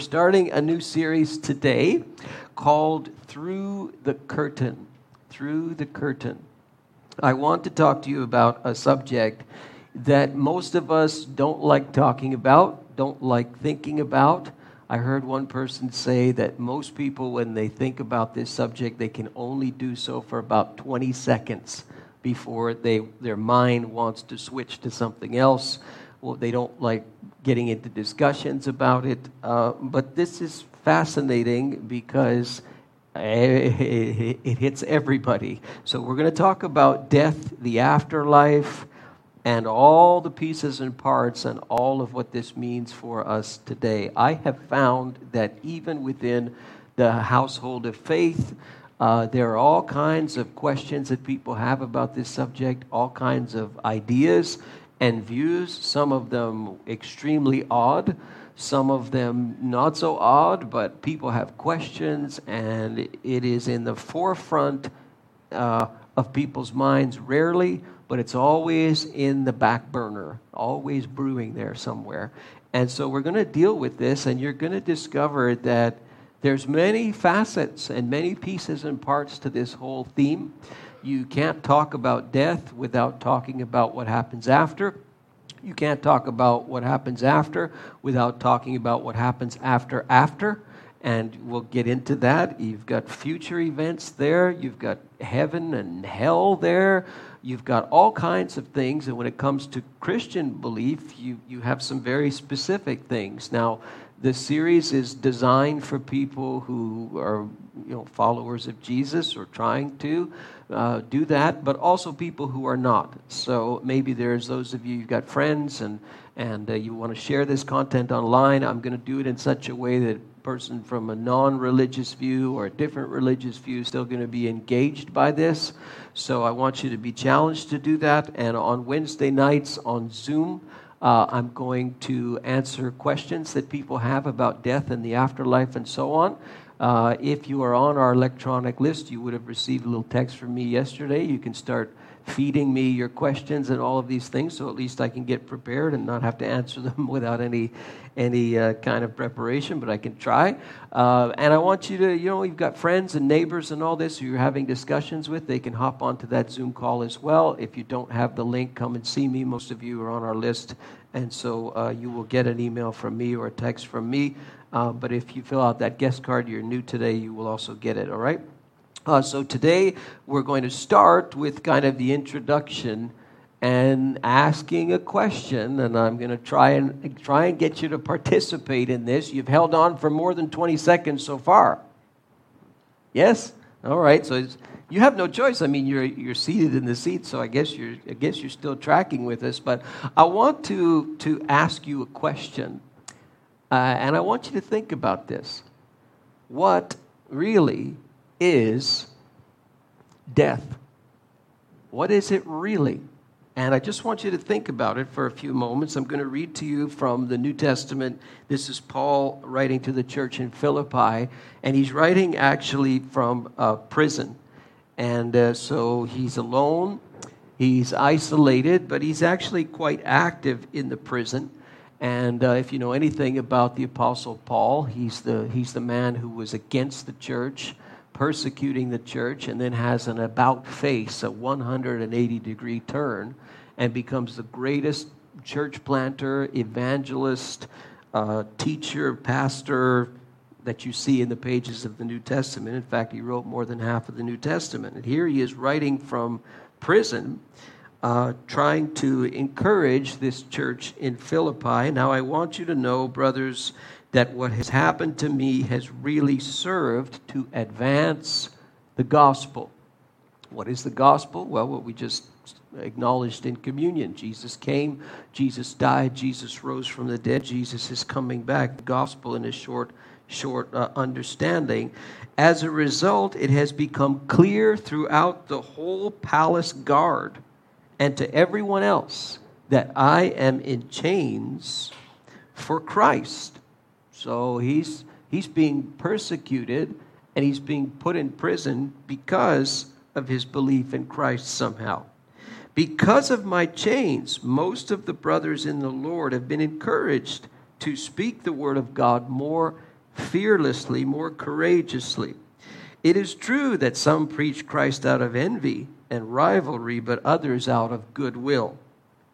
starting a new series today called Through the Curtain. Through the Curtain. I want to talk to you about a subject that most of us don't like talking about, don't like thinking about. I heard one person say that most people, when they think about this subject, they can only do so for about 20 seconds before they, their mind wants to switch to something else. Well, they don't like getting into discussions about it. Uh, but this is fascinating because it hits everybody. So we're going to talk about death, the afterlife, and all the pieces and parts and all of what this means for us today. I have found that even within the household of faith, uh, there are all kinds of questions that people have about this subject, all kinds of ideas and views, some of them extremely odd, some of them not so odd, but people have questions, and it is in the forefront uh, of people's minds rarely, but it's always in the back burner, always brewing there somewhere. And so we're going to deal with this, and you're going to discover that there's many facets and many pieces and parts to this whole theme. You can't talk about death without talking about what happens after. You can't talk about what happens after without talking about what happens after after. And we'll get into that. You've got future events there, you've got heaven and hell there, you've got all kinds of things. And when it comes to Christian belief, you, you have some very specific things. Now, this series is designed for people who are you know, followers of Jesus or trying to uh, do that, but also people who are not. So maybe there's those of you, you've got friends and, and uh, you want to share this content online. I'm going to do it in such a way that a person from a non religious view or a different religious view is still going to be engaged by this. So I want you to be challenged to do that. And on Wednesday nights on Zoom, uh, I'm going to answer questions that people have about death and the afterlife and so on. Uh, if you are on our electronic list, you would have received a little text from me yesterday. You can start feeding me your questions and all of these things, so at least I can get prepared and not have to answer them without any any uh, kind of preparation. But I can try. Uh, and I want you to, you know, you've got friends and neighbors and all this who you're having discussions with. They can hop onto that Zoom call as well. If you don't have the link, come and see me. Most of you are on our list, and so uh, you will get an email from me or a text from me. Uh, but if you fill out that guest card, you're new today, you will also get it, all right? Uh, so today we're going to start with kind of the introduction and asking a question, and I'm going to try and try and get you to participate in this. You've held on for more than 20 seconds so far. Yes? All right. So you have no choice. I mean, you're you're seated in the seat, so I guess you're I guess you're still tracking with us. But I want to to ask you a question uh, and I want you to think about this. What really is death? What is it really? And I just want you to think about it for a few moments. I'm going to read to you from the New Testament. This is Paul writing to the church in Philippi, and he's writing actually from a prison. And uh, so he's alone, he's isolated, but he's actually quite active in the prison. And uh, if you know anything about the Apostle Paul, he's the, he's the man who was against the church, persecuting the church, and then has an about face, a 180 degree turn, and becomes the greatest church planter, evangelist, uh, teacher, pastor that you see in the pages of the New Testament. In fact, he wrote more than half of the New Testament. And here he is writing from prison uh, trying to encourage this church in Philippi. Now, I want you to know, brothers, that what has happened to me has really served to advance the gospel. What is the gospel? Well, what we just acknowledged in communion. Jesus came, Jesus died, Jesus rose from the dead, Jesus is coming back. The gospel in a short, short uh, understanding. As a result, it has become clear throughout the whole palace guard and to everyone else that I am in chains for Christ. So he's, he's being persecuted and he's being put in prison because of his belief in Christ somehow. Because of my chains, most of the brothers in the Lord have been encouraged to speak the word of God more fearlessly, more courageously. It is true that some preach Christ out of envy and rivalry, but others out of goodwill.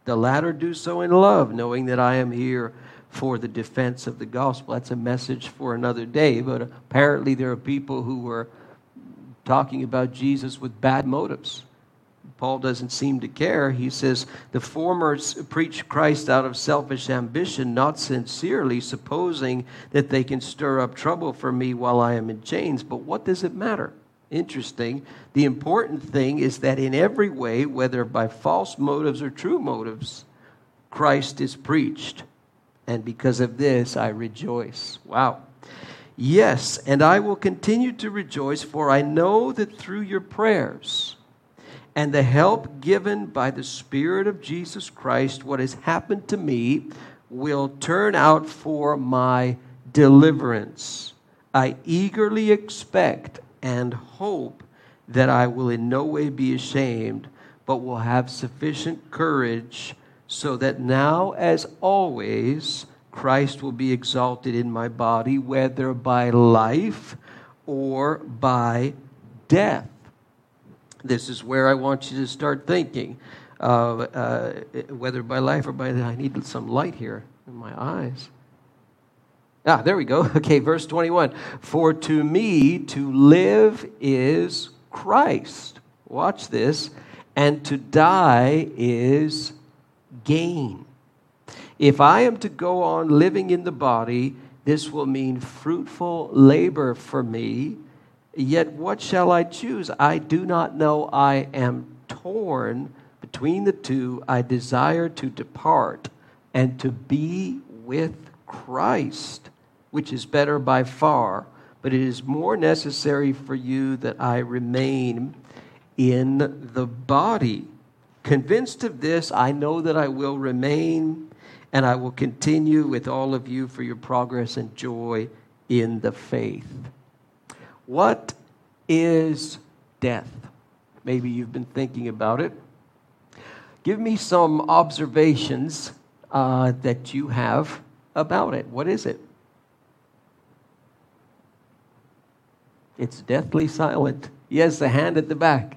The latter do so in love, knowing that I am here for the defense of the gospel. That's a message for another day, but apparently there are people who were talking about Jesus with bad motives. Paul doesn't seem to care. He says, The former preach Christ out of selfish ambition, not sincerely, supposing that they can stir up trouble for me while I am in chains. But what does it matter? Interesting. The important thing is that in every way, whether by false motives or true motives, Christ is preached. And because of this, I rejoice. Wow. Yes, and I will continue to rejoice, for I know that through your prayers, and the help given by the Spirit of Jesus Christ, what has happened to me will turn out for my deliverance. I eagerly expect and hope that I will in no way be ashamed, but will have sufficient courage so that now, as always, Christ will be exalted in my body, whether by life or by death. This is where I want you to start thinking, uh, uh, whether by life or by death. I need some light here in my eyes. Ah, there we go. Okay, verse 21. For to me to live is Christ. Watch this. And to die is gain. If I am to go on living in the body, this will mean fruitful labor for me Yet what shall I choose? I do not know. I am torn between the two. I desire to depart and to be with Christ, which is better by far. But it is more necessary for you that I remain in the body. Convinced of this, I know that I will remain and I will continue with all of you for your progress and joy in the faith. What is death? Maybe you've been thinking about it. Give me some observations uh, that you have about it. What is it? It's deathly silent. Yes, the hand at the back.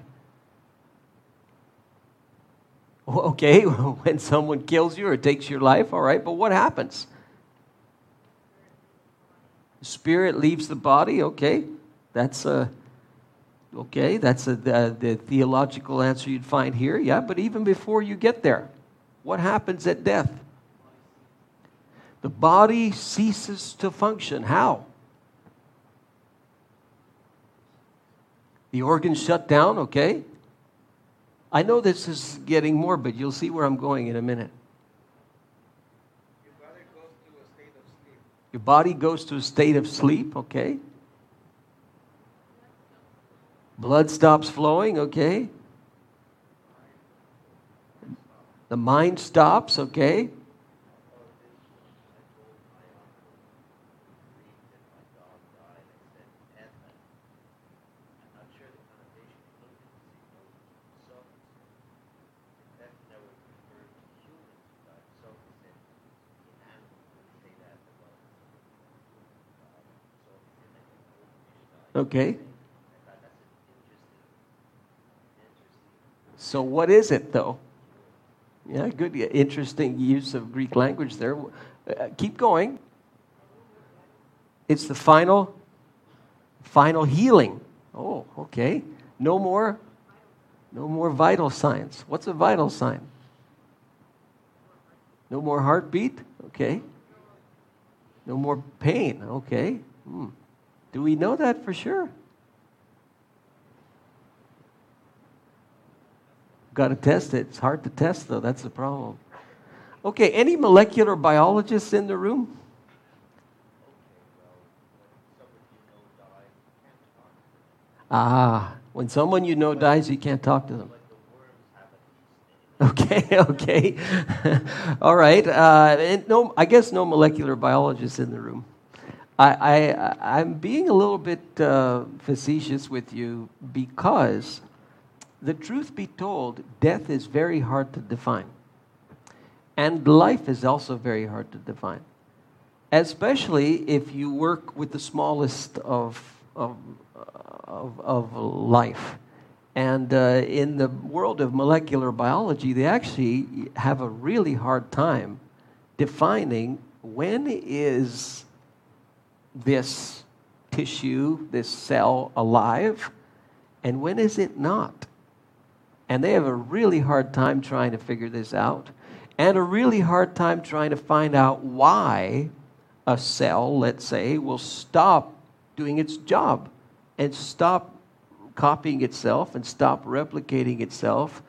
Okay, when someone kills you or takes your life, all right, but what happens? Spirit leaves the body, okay. That's a okay. That's a, the, the theological answer you'd find here. Yeah, but even before you get there, what happens at death? The body ceases to function. How? The organs shut down, okay? I know this is getting morbid. You'll see where I'm going in a minute. Your body goes to a state of sleep, okay? Blood stops flowing, okay? The mind stops, okay? Okay. So, what is it, though? Yeah, good, interesting use of Greek language there. Uh, keep going. It's the final, final healing. Oh, okay. No more, no more vital signs. What's a vital sign? No more heartbeat. Okay. No more pain. Okay. Hmm. Do we know that for sure? got to test it. It's hard to test, though. That's the problem. Okay, any molecular biologists in the room? Ah, when someone you know dies, you can't talk to them. Okay, okay. All right. Uh, no, I guess no molecular biologists in the room. I, I, I'm being a little bit uh, facetious with you because the truth be told, death is very hard to define. And life is also very hard to define. especially if you work with the smallest of, of, of, of life. And uh, in the world of molecular biology, they actually have a really hard time defining when is this tissue, this cell alive, and when is it not? And they have a really hard time trying to figure this out, and a really hard time trying to find out why a cell, let's say, will stop doing its job and stop copying itself and stop replicating itself.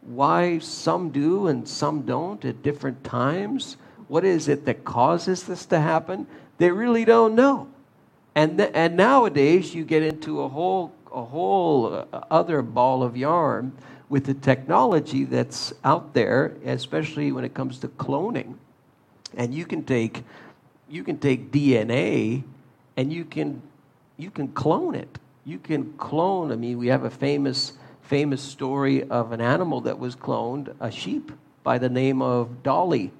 Why some do and some don't at different times. What is it that causes this to happen? They really don't know. And, th- and nowadays, you get into a whole, a whole uh, other ball of yarn with the technology that's out there, especially when it comes to cloning. And you can take, you can take DNA and you can, you can clone it. You can clone, I mean, we have a famous, famous story of an animal that was cloned, a sheep, by the name of Dolly.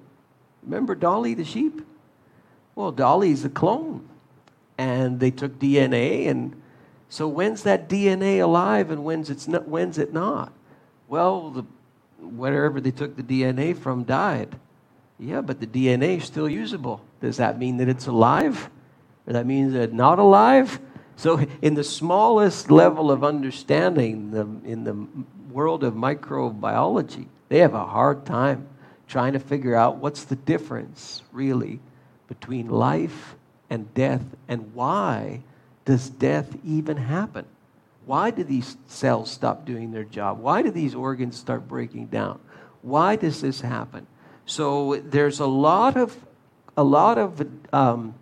Remember Dolly the sheep? Well, Dolly's a clone and they took DNA and so when's that DNA alive and when's it's not, when's it not? Well, the, whatever they took the DNA from died. Yeah, but the DNA is still usable. Does that mean that it's alive? Or that means that it's not alive? So, in the smallest level of understanding, the, in the world of microbiology, they have a hard time trying to figure out what's the difference, really, between life and death, and why does death even happen? Why do these cells stop doing their job? Why do these organs start breaking down? Why does this happen? So there's a lot of a lot of um,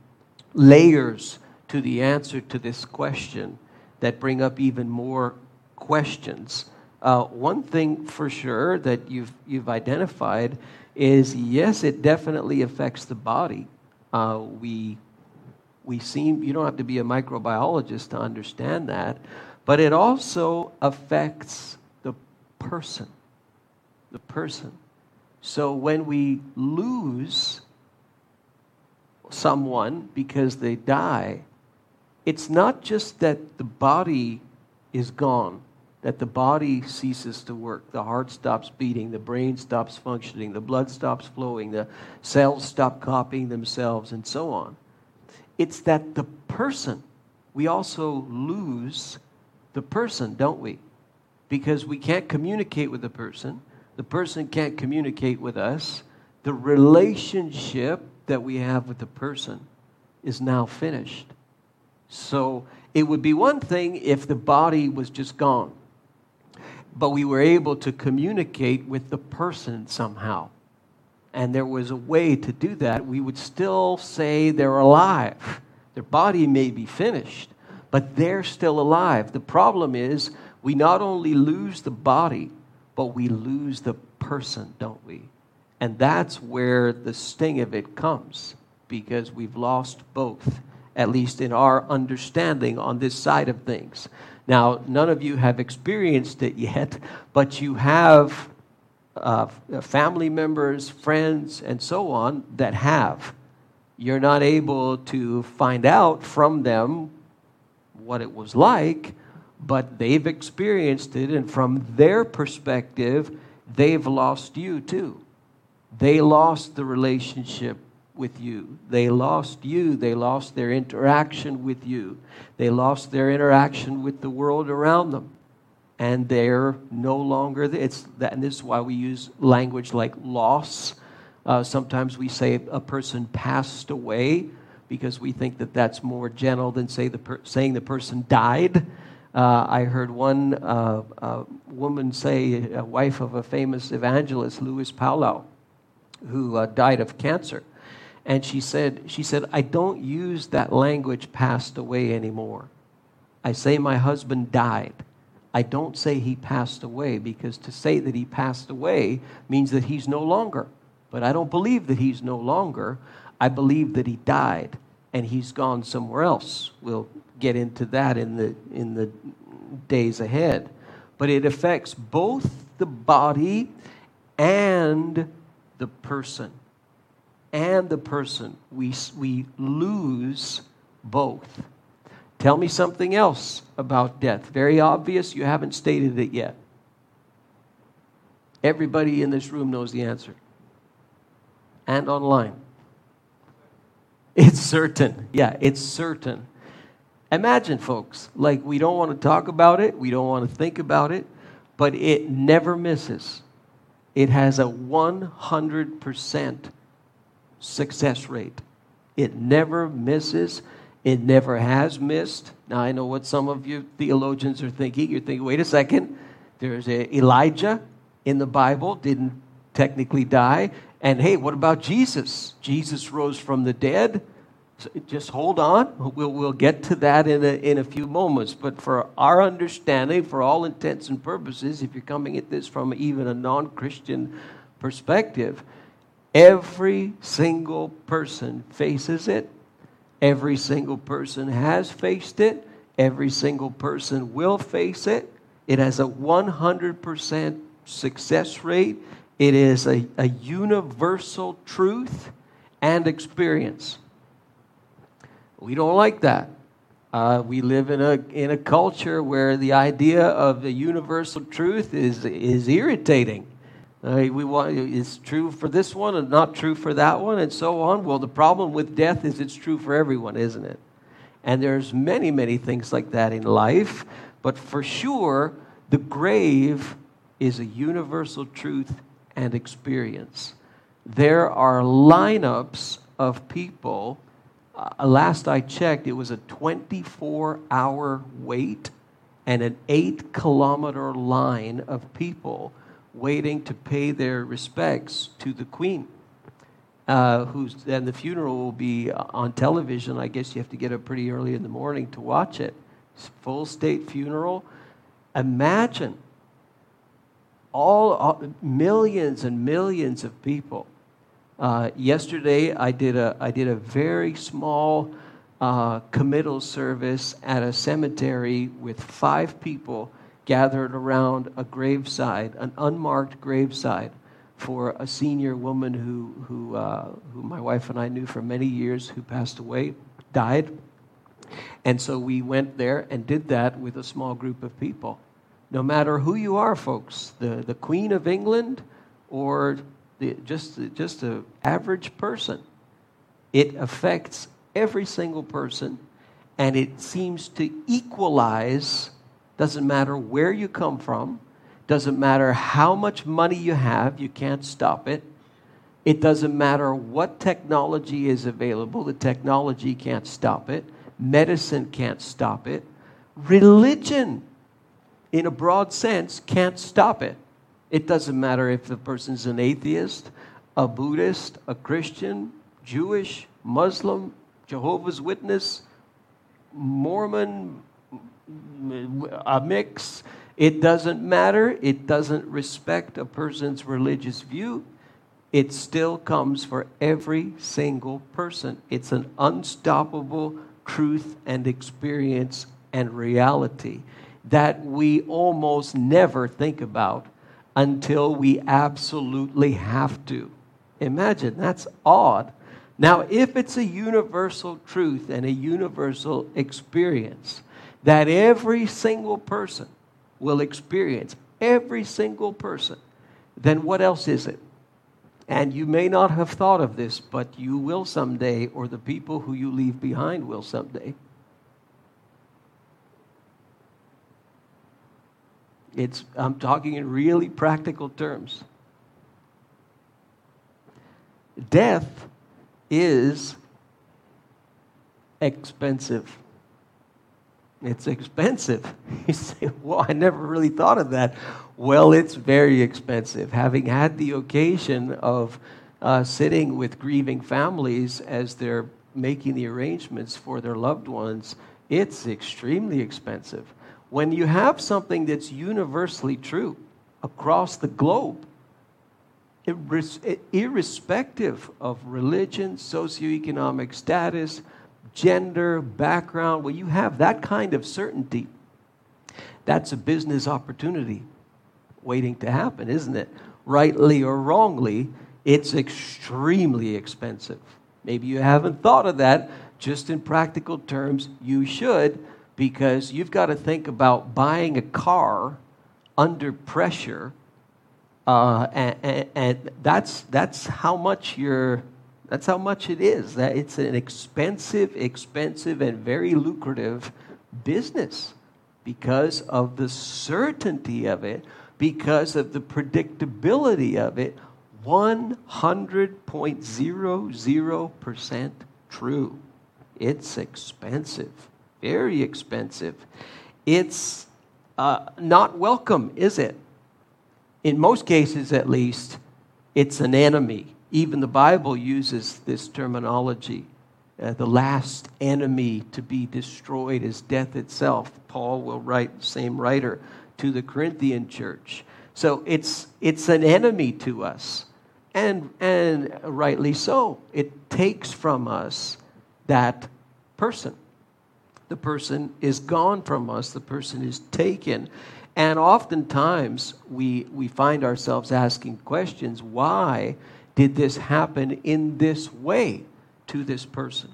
layers to the answer to this question that bring up even more questions. Uh, one thing for sure that you've you've identified is yes, it definitely affects the body. Uh, we we seem, you don't have to be a microbiologist to understand that, but it also affects the person. The person. So when we lose someone because they die, it's not just that the body is gone, that the body ceases to work. The heart stops beating, the brain stops functioning, the blood stops flowing, the cells stop copying themselves, and so on. It's that the person, we also lose the person, don't we? Because we can't communicate with the person, the person can't communicate with us. The relationship that we have with the person is now finished. So it would be one thing if the body was just gone, but we were able to communicate with the person somehow and there was a way to do that, we would still say they're alive. Their body may be finished, but they're still alive. The problem is we not only lose the body, but we lose the person, don't we? And that's where the sting of it comes because we've lost both, at least in our understanding on this side of things. Now, none of you have experienced it yet, but you have uh, family members, friends, and so on that have. You're not able to find out from them what it was like, but they've experienced it, and from their perspective, they've lost you too. They lost the relationship with you. They lost you. They lost their interaction with you. They lost their interaction with the world around them and they're no longer it's that and this is why we use language like loss uh, sometimes we say a person passed away because we think that that's more gentle than say the per- saying the person died uh, I heard one uh, woman say, a wife of a famous evangelist, Luis Palau, who uh, died of cancer. And she said, she said, I don't use that language passed away anymore. I say my husband died I don't say he passed away because to say that he passed away means that he's no longer. But I don't believe that he's no longer. I believe that he died and he's gone somewhere else. We'll get into that in the, in the days ahead. But it affects both the body and the person. And the person. We, we lose both. Tell me something else about death. Very obvious, you haven't stated it yet. Everybody in this room knows the answer. And online. It's certain. Yeah, it's certain. Imagine, folks, like we don't want to talk about it, we don't want to think about it, but it never misses. It has a 100% success rate. It never misses. It never has missed. Now, I know what some of you theologians are thinking. You're thinking, wait a second, there's a Elijah in the Bible, didn't technically die. And hey, what about Jesus? Jesus rose from the dead. So just hold on. We'll, we'll get to that in a, in a few moments. But for our understanding, for all intents and purposes, if you're coming at this from even a non Christian perspective, every single person faces it. Every single person has faced it. Every single person will face it. It has a 100% success rate. It is a, a universal truth and experience. We don't like that. Uh, we live in a, in a culture where the idea of the universal truth is, is irritating. Uh, we want, it's true for this one and not true for that one, and so on. Well, the problem with death is it's true for everyone, isn't it? And there's many, many things like that in life, but for sure, the grave is a universal truth and experience. There are lineups of people uh, last I checked, it was a 24 hour wait and an eight kilometer line of people waiting to pay their respects to the Queen. Uh, who's, and the funeral will be on television. I guess you have to get up pretty early in the morning to watch it. Full state funeral. Imagine all, all millions and millions of people uh, yesterday, I did a, I did a very small uh, committal service at a cemetery with five people gathered around a graveside, an unmarked graveside, for a senior woman who, who, uh, who my wife and I knew for many years who passed away, died. And so we went there and did that with a small group of people. No matter who you are, folks, the, the Queen of England or the, just, just an average person. It affects every single person, and it seems to equalize, doesn't matter where you come from, doesn't matter how much money you have, you can't stop it. It doesn't matter what technology is available, the technology can't stop it. Medicine can't stop it. Religion, in a broad sense, can't stop it. It doesn't matter if the person's an atheist, a Buddhist, a Christian, Jewish, Muslim, Jehovah's Witness, Mormon, a mix. It doesn't matter. It doesn't respect a person's religious view. It still comes for every single person. It's an unstoppable truth and experience and reality that we almost never think about until we absolutely have to. Imagine, that's odd. Now, if it's a universal truth and a universal experience that every single person will experience, every single person, then what else is it? And you may not have thought of this, but you will someday, or the people who you leave behind will someday. It's, I'm talking in really practical terms. Death is expensive. It's expensive. You say, well, I never really thought of that. Well, it's very expensive. Having had the occasion of uh, sitting with grieving families as they're making the arrangements for their loved ones, it's extremely expensive when you have something that's universally true across the globe, irrespective of religion, socioeconomic status, gender, background, when you have that kind of certainty, that's a business opportunity waiting to happen, isn't it? Rightly or wrongly, It's extremely expensive. Maybe you haven't thought of that. Just in practical terms, you should, because you've got to think about buying a car under pressure, uh, and, and, and, that's that's how much you're. That's how much it is. That it's an expensive, expensive, and very lucrative business because of the certainty of it, because of the predictability of it. 100.00% true. It's expensive, very expensive. It's uh, not welcome, is it? In most cases, at least, it's an enemy. Even the Bible uses this terminology. Uh, the last enemy to be destroyed is death itself. Paul will write, same writer, to the Corinthian church. So it's, it's an enemy to us. And, and rightly so. It takes from us that person. The person is gone from us, the person is taken. And oftentimes we, we find ourselves asking questions why did this happen in this way to this person?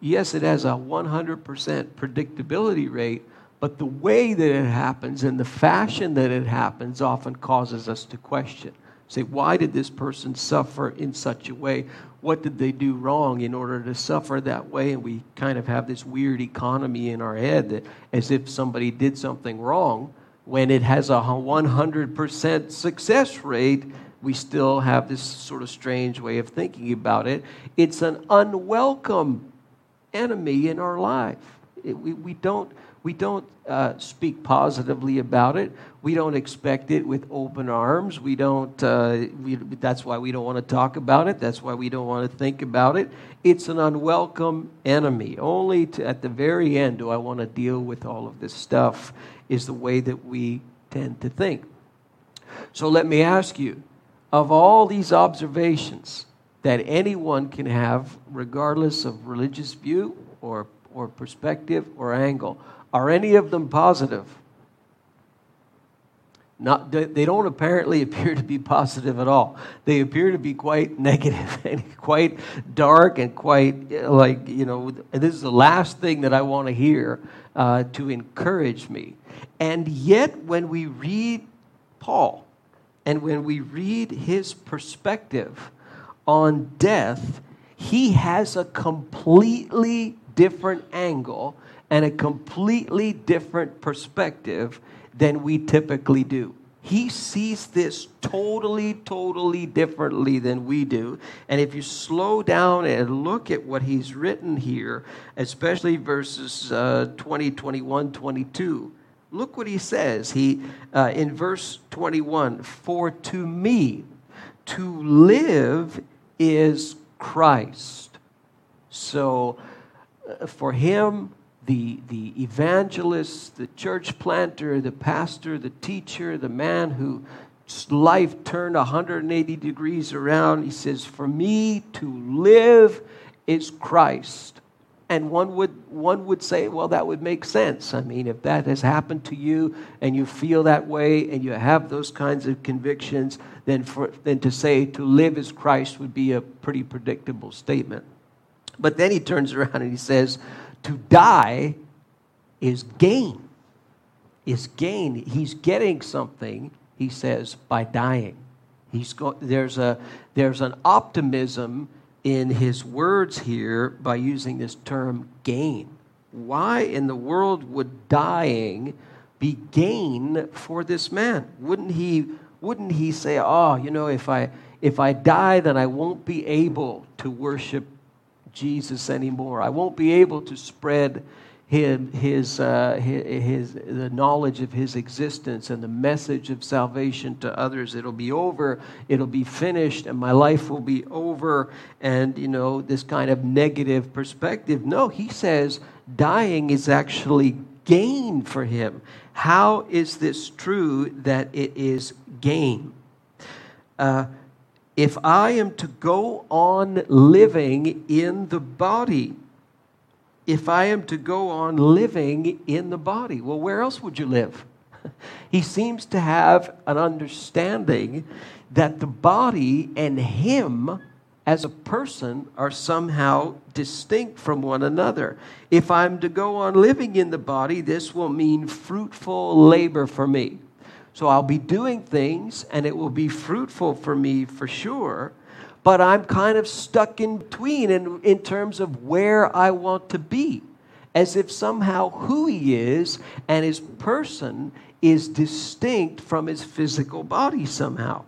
Yes, it has a 100% predictability rate, but the way that it happens and the fashion that it happens often causes us to question. Say, why did this person suffer in such a way? What did they do wrong in order to suffer that way? And we kind of have this weird economy in our head that as if somebody did something wrong, when it has a 100% success rate, we still have this sort of strange way of thinking about it. It's an unwelcome enemy in our life. It, we, we don't we don't uh, speak positively about it. We don't expect it with open arms. We don't. Uh, we, that's why we don't want to talk about it. That's why we don't want to think about it. It's an unwelcome enemy. Only to, at the very end do I want to deal with all of this stuff. Is the way that we tend to think. So let me ask you: of all these observations that anyone can have, regardless of religious view or or perspective or angle are any of them positive? Not, they don't apparently appear to be positive at all. They appear to be quite negative and quite dark and quite like, you know, this is the last thing that I want to hear uh, to encourage me. And yet, when we read Paul and when we read his perspective on death, he has a completely different angle and a completely different perspective than we typically do. He sees this totally, totally differently than we do. And if you slow down and look at what he's written here, especially verses uh, 20, 21, 22, look what he says. He, uh, in verse 21, for to me, to live is Christ. So uh, for him, the, the evangelist, the church planter, the pastor, the teacher, the man who life turned 180 degrees around. He says, For me to live is Christ. And one would, one would say, well, that would make sense. I mean, if that has happened to you and you feel that way and you have those kinds of convictions, then, for, then to say to live as Christ would be a pretty predictable statement. But then he turns around and he says, to die is gain. Is gain. He's getting something, he says, by dying. He's go- there's, a, there's an optimism in his words here by using this term gain. Why in the world would dying be gain for this man? Wouldn't he, wouldn't he say, oh, you know, if I, if I die, then I won't be able to worship Jesus anymore. I won't be able to spread his, his, uh, his, his, the knowledge of his existence and the message of salvation to others. It'll be over, it'll be finished, and my life will be over. And, you know, this kind of negative perspective. No, he says dying is actually gain for him. How is this true that it is gain? Uh, if I am to go on living in the body, if I am to go on living in the body, well, where else would you live? he seems to have an understanding that the body and him as a person are somehow distinct from one another. If I'm to go on living in the body, this will mean fruitful labor for me. So I'll be doing things and it will be fruitful for me for sure, but I'm kind of stuck in between in, in terms of where I want to be. As if somehow who he is and his person is distinct from his physical body somehow.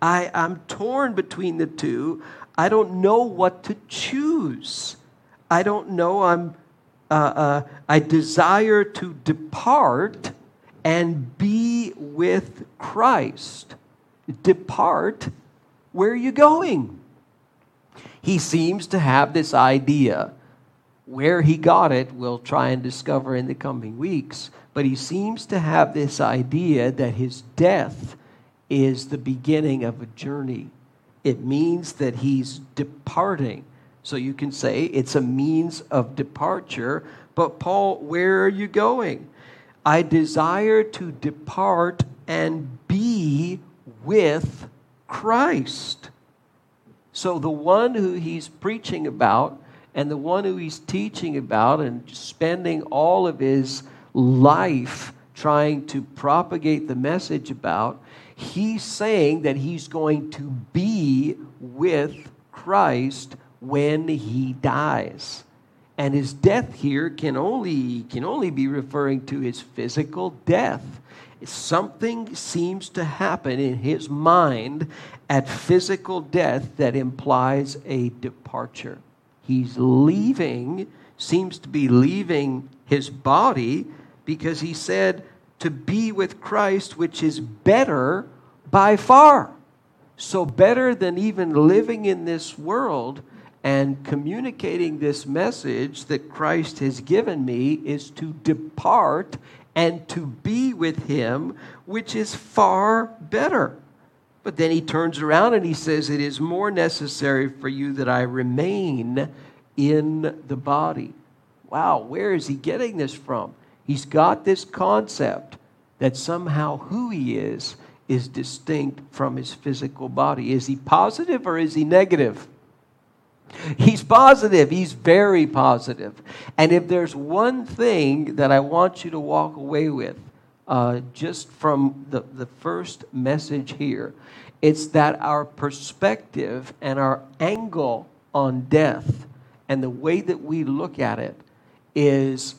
I, I'm torn between the two. I don't know what to choose. I don't know. I'm, uh, uh, I desire to depart and be with Christ. Depart, where are you going? He seems to have this idea. Where he got it, we'll try and discover in the coming weeks. But he seems to have this idea that his death is the beginning of a journey. It means that he's departing. So you can say it's a means of departure. But, Paul, where are you going? I desire to depart and be with Christ. So the one who he's preaching about and the one who he's teaching about and spending all of his life trying to propagate the message about he's saying that he's going to be with Christ when he dies. And his death here can only, can only be referring to his physical death. Something seems to happen in his mind at physical death that implies a departure. He's leaving, seems to be leaving his body because he said, to be with Christ, which is better by far. So, better than even living in this world and communicating this message that Christ has given me is to depart and to be with Him, which is far better. But then he turns around and he says, It is more necessary for you that I remain in the body. Wow, where is he getting this from? He's got this concept that somehow who he is is distinct from his physical body. Is he positive or is he negative? He's positive. He's very positive. And if there's one thing that I want you to walk away with, uh, just from the, the first message here, it's that our perspective and our angle on death and the way that we look at it is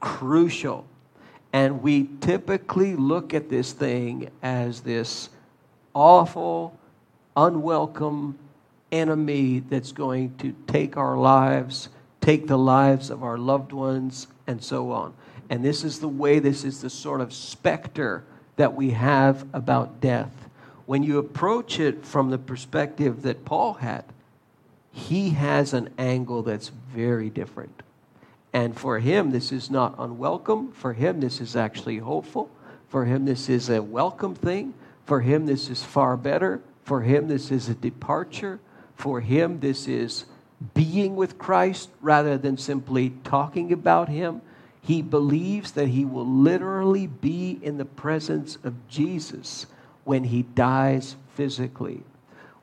crucial. And we typically look at this thing as this awful, unwelcome enemy that's going to take our lives, take the lives of our loved ones, and so on. And this is the way, this is the sort of specter that we have about death. When you approach it from the perspective that Paul had, he has an angle that's very different. And for him, this is not unwelcome. For him, this is actually hopeful. For him, this is a welcome thing. For him, this is far better. For him, this is a departure. For him, this is being with Christ rather than simply talking about him. He believes that he will literally be in the presence of Jesus when he dies physically.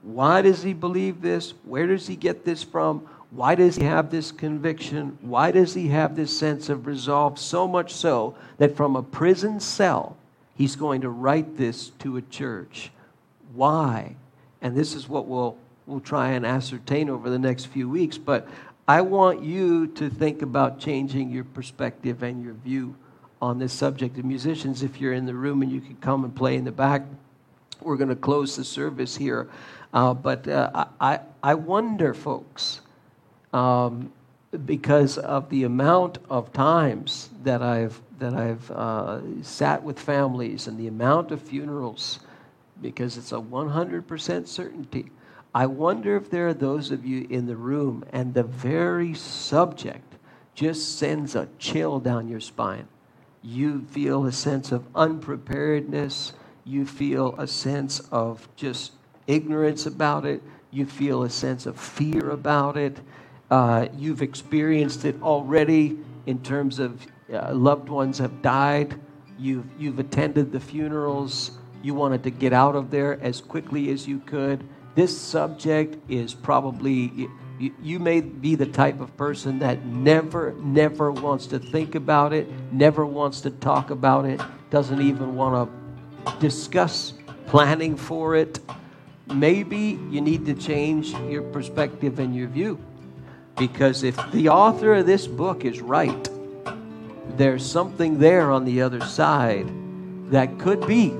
Why does he believe this? Where does he get this from? Why does he have this conviction? Why does he have this sense of resolve? So much so that from a prison cell, he's going to write this to a church. Why? And this is what we'll, we'll try and ascertain over the next few weeks. But I want you to think about changing your perspective and your view on this subject. And musicians, if you're in the room and you can come and play in the back, we're going to close the service here. Uh, but uh, I, I wonder, folks, um, because of the amount of times that I've that I've uh, sat with families and the amount of funerals, because it's a 100% certainty. I wonder if there are those of you in the room and the very subject just sends a chill down your spine. You feel a sense of unpreparedness. You feel a sense of just ignorance about it. You feel a sense of fear about it. Uh, you've experienced it already in terms of uh, loved ones have died. You've, you've attended the funerals. You wanted to get out of there as quickly as you could. This subject is probably, you, may be the type of person that never, never wants to think about it, never wants to talk about it, doesn't even want to discuss planning for it. Maybe you need to change your perspective and your view. Because if the author of this book is right, there's something there on the other side that could be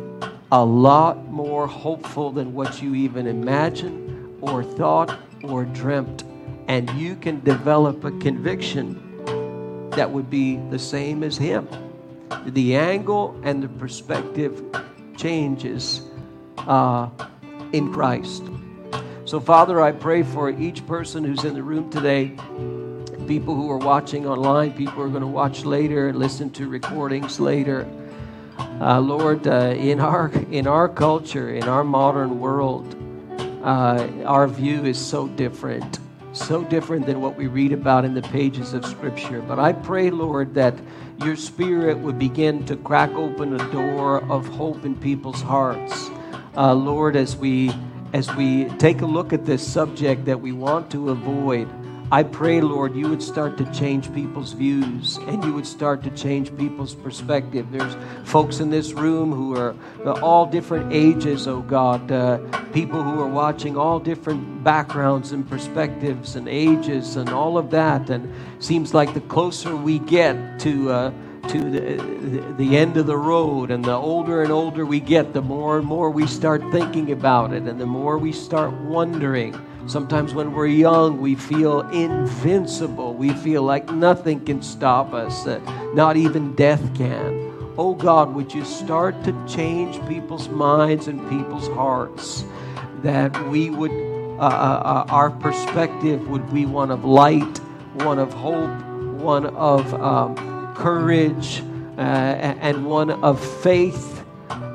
a lot more hopeful than what you even imagined or thought or dreamt. And you can develop a conviction that would be the same as him. The angle and the perspective changes uh, in Christ. So, Father, I pray for each person who's in the room today, people who are watching online, people who are going to watch later and listen to recordings later. Uh, Lord, uh, in our in our culture, in our modern world, uh, our view is so different, so different than what we read about in the pages of Scripture. But I pray, Lord, that your Spirit would begin to crack open a door of hope in people's hearts, uh, Lord, as we as we take a look at this subject that we want to avoid, I pray, Lord, you would start to change people's views and you would start to change people's perspective. There's folks in this room who are all different ages, oh God, uh, people who are watching all different backgrounds and perspectives and ages and all of that. And seems like the closer we get to uh, to the, the end of the road. And the older and older we get, the more and more we start thinking about it, and the more we start wondering. Sometimes when we're young, we feel invincible. We feel like nothing can stop us, uh, not even death can. Oh God, would you start to change people's minds and people's hearts that we would, uh, uh, uh our perspective would be one of light, one of hope, one of. Um, courage uh, and one of faith.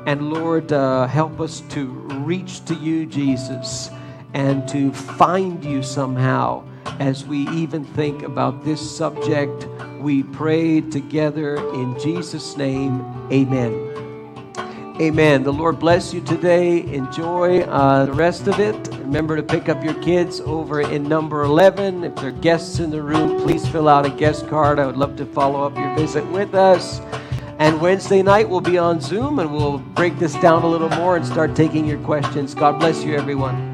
And Lord, help us to reach to you, Jesus, and to find you somehow as we even think about this subject. We pray together in Jesus' name. Amen. Amen. The Lord bless you today. Enjoy uh, the rest of it. Remember to pick up your kids over in number 11. If there are guests in the room, please fill out a guest card. I would love to follow up your visit with us. And Wednesday night, we'll be on Zoom and we'll break this down a little more and start taking your questions. God bless you, everyone.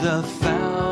Far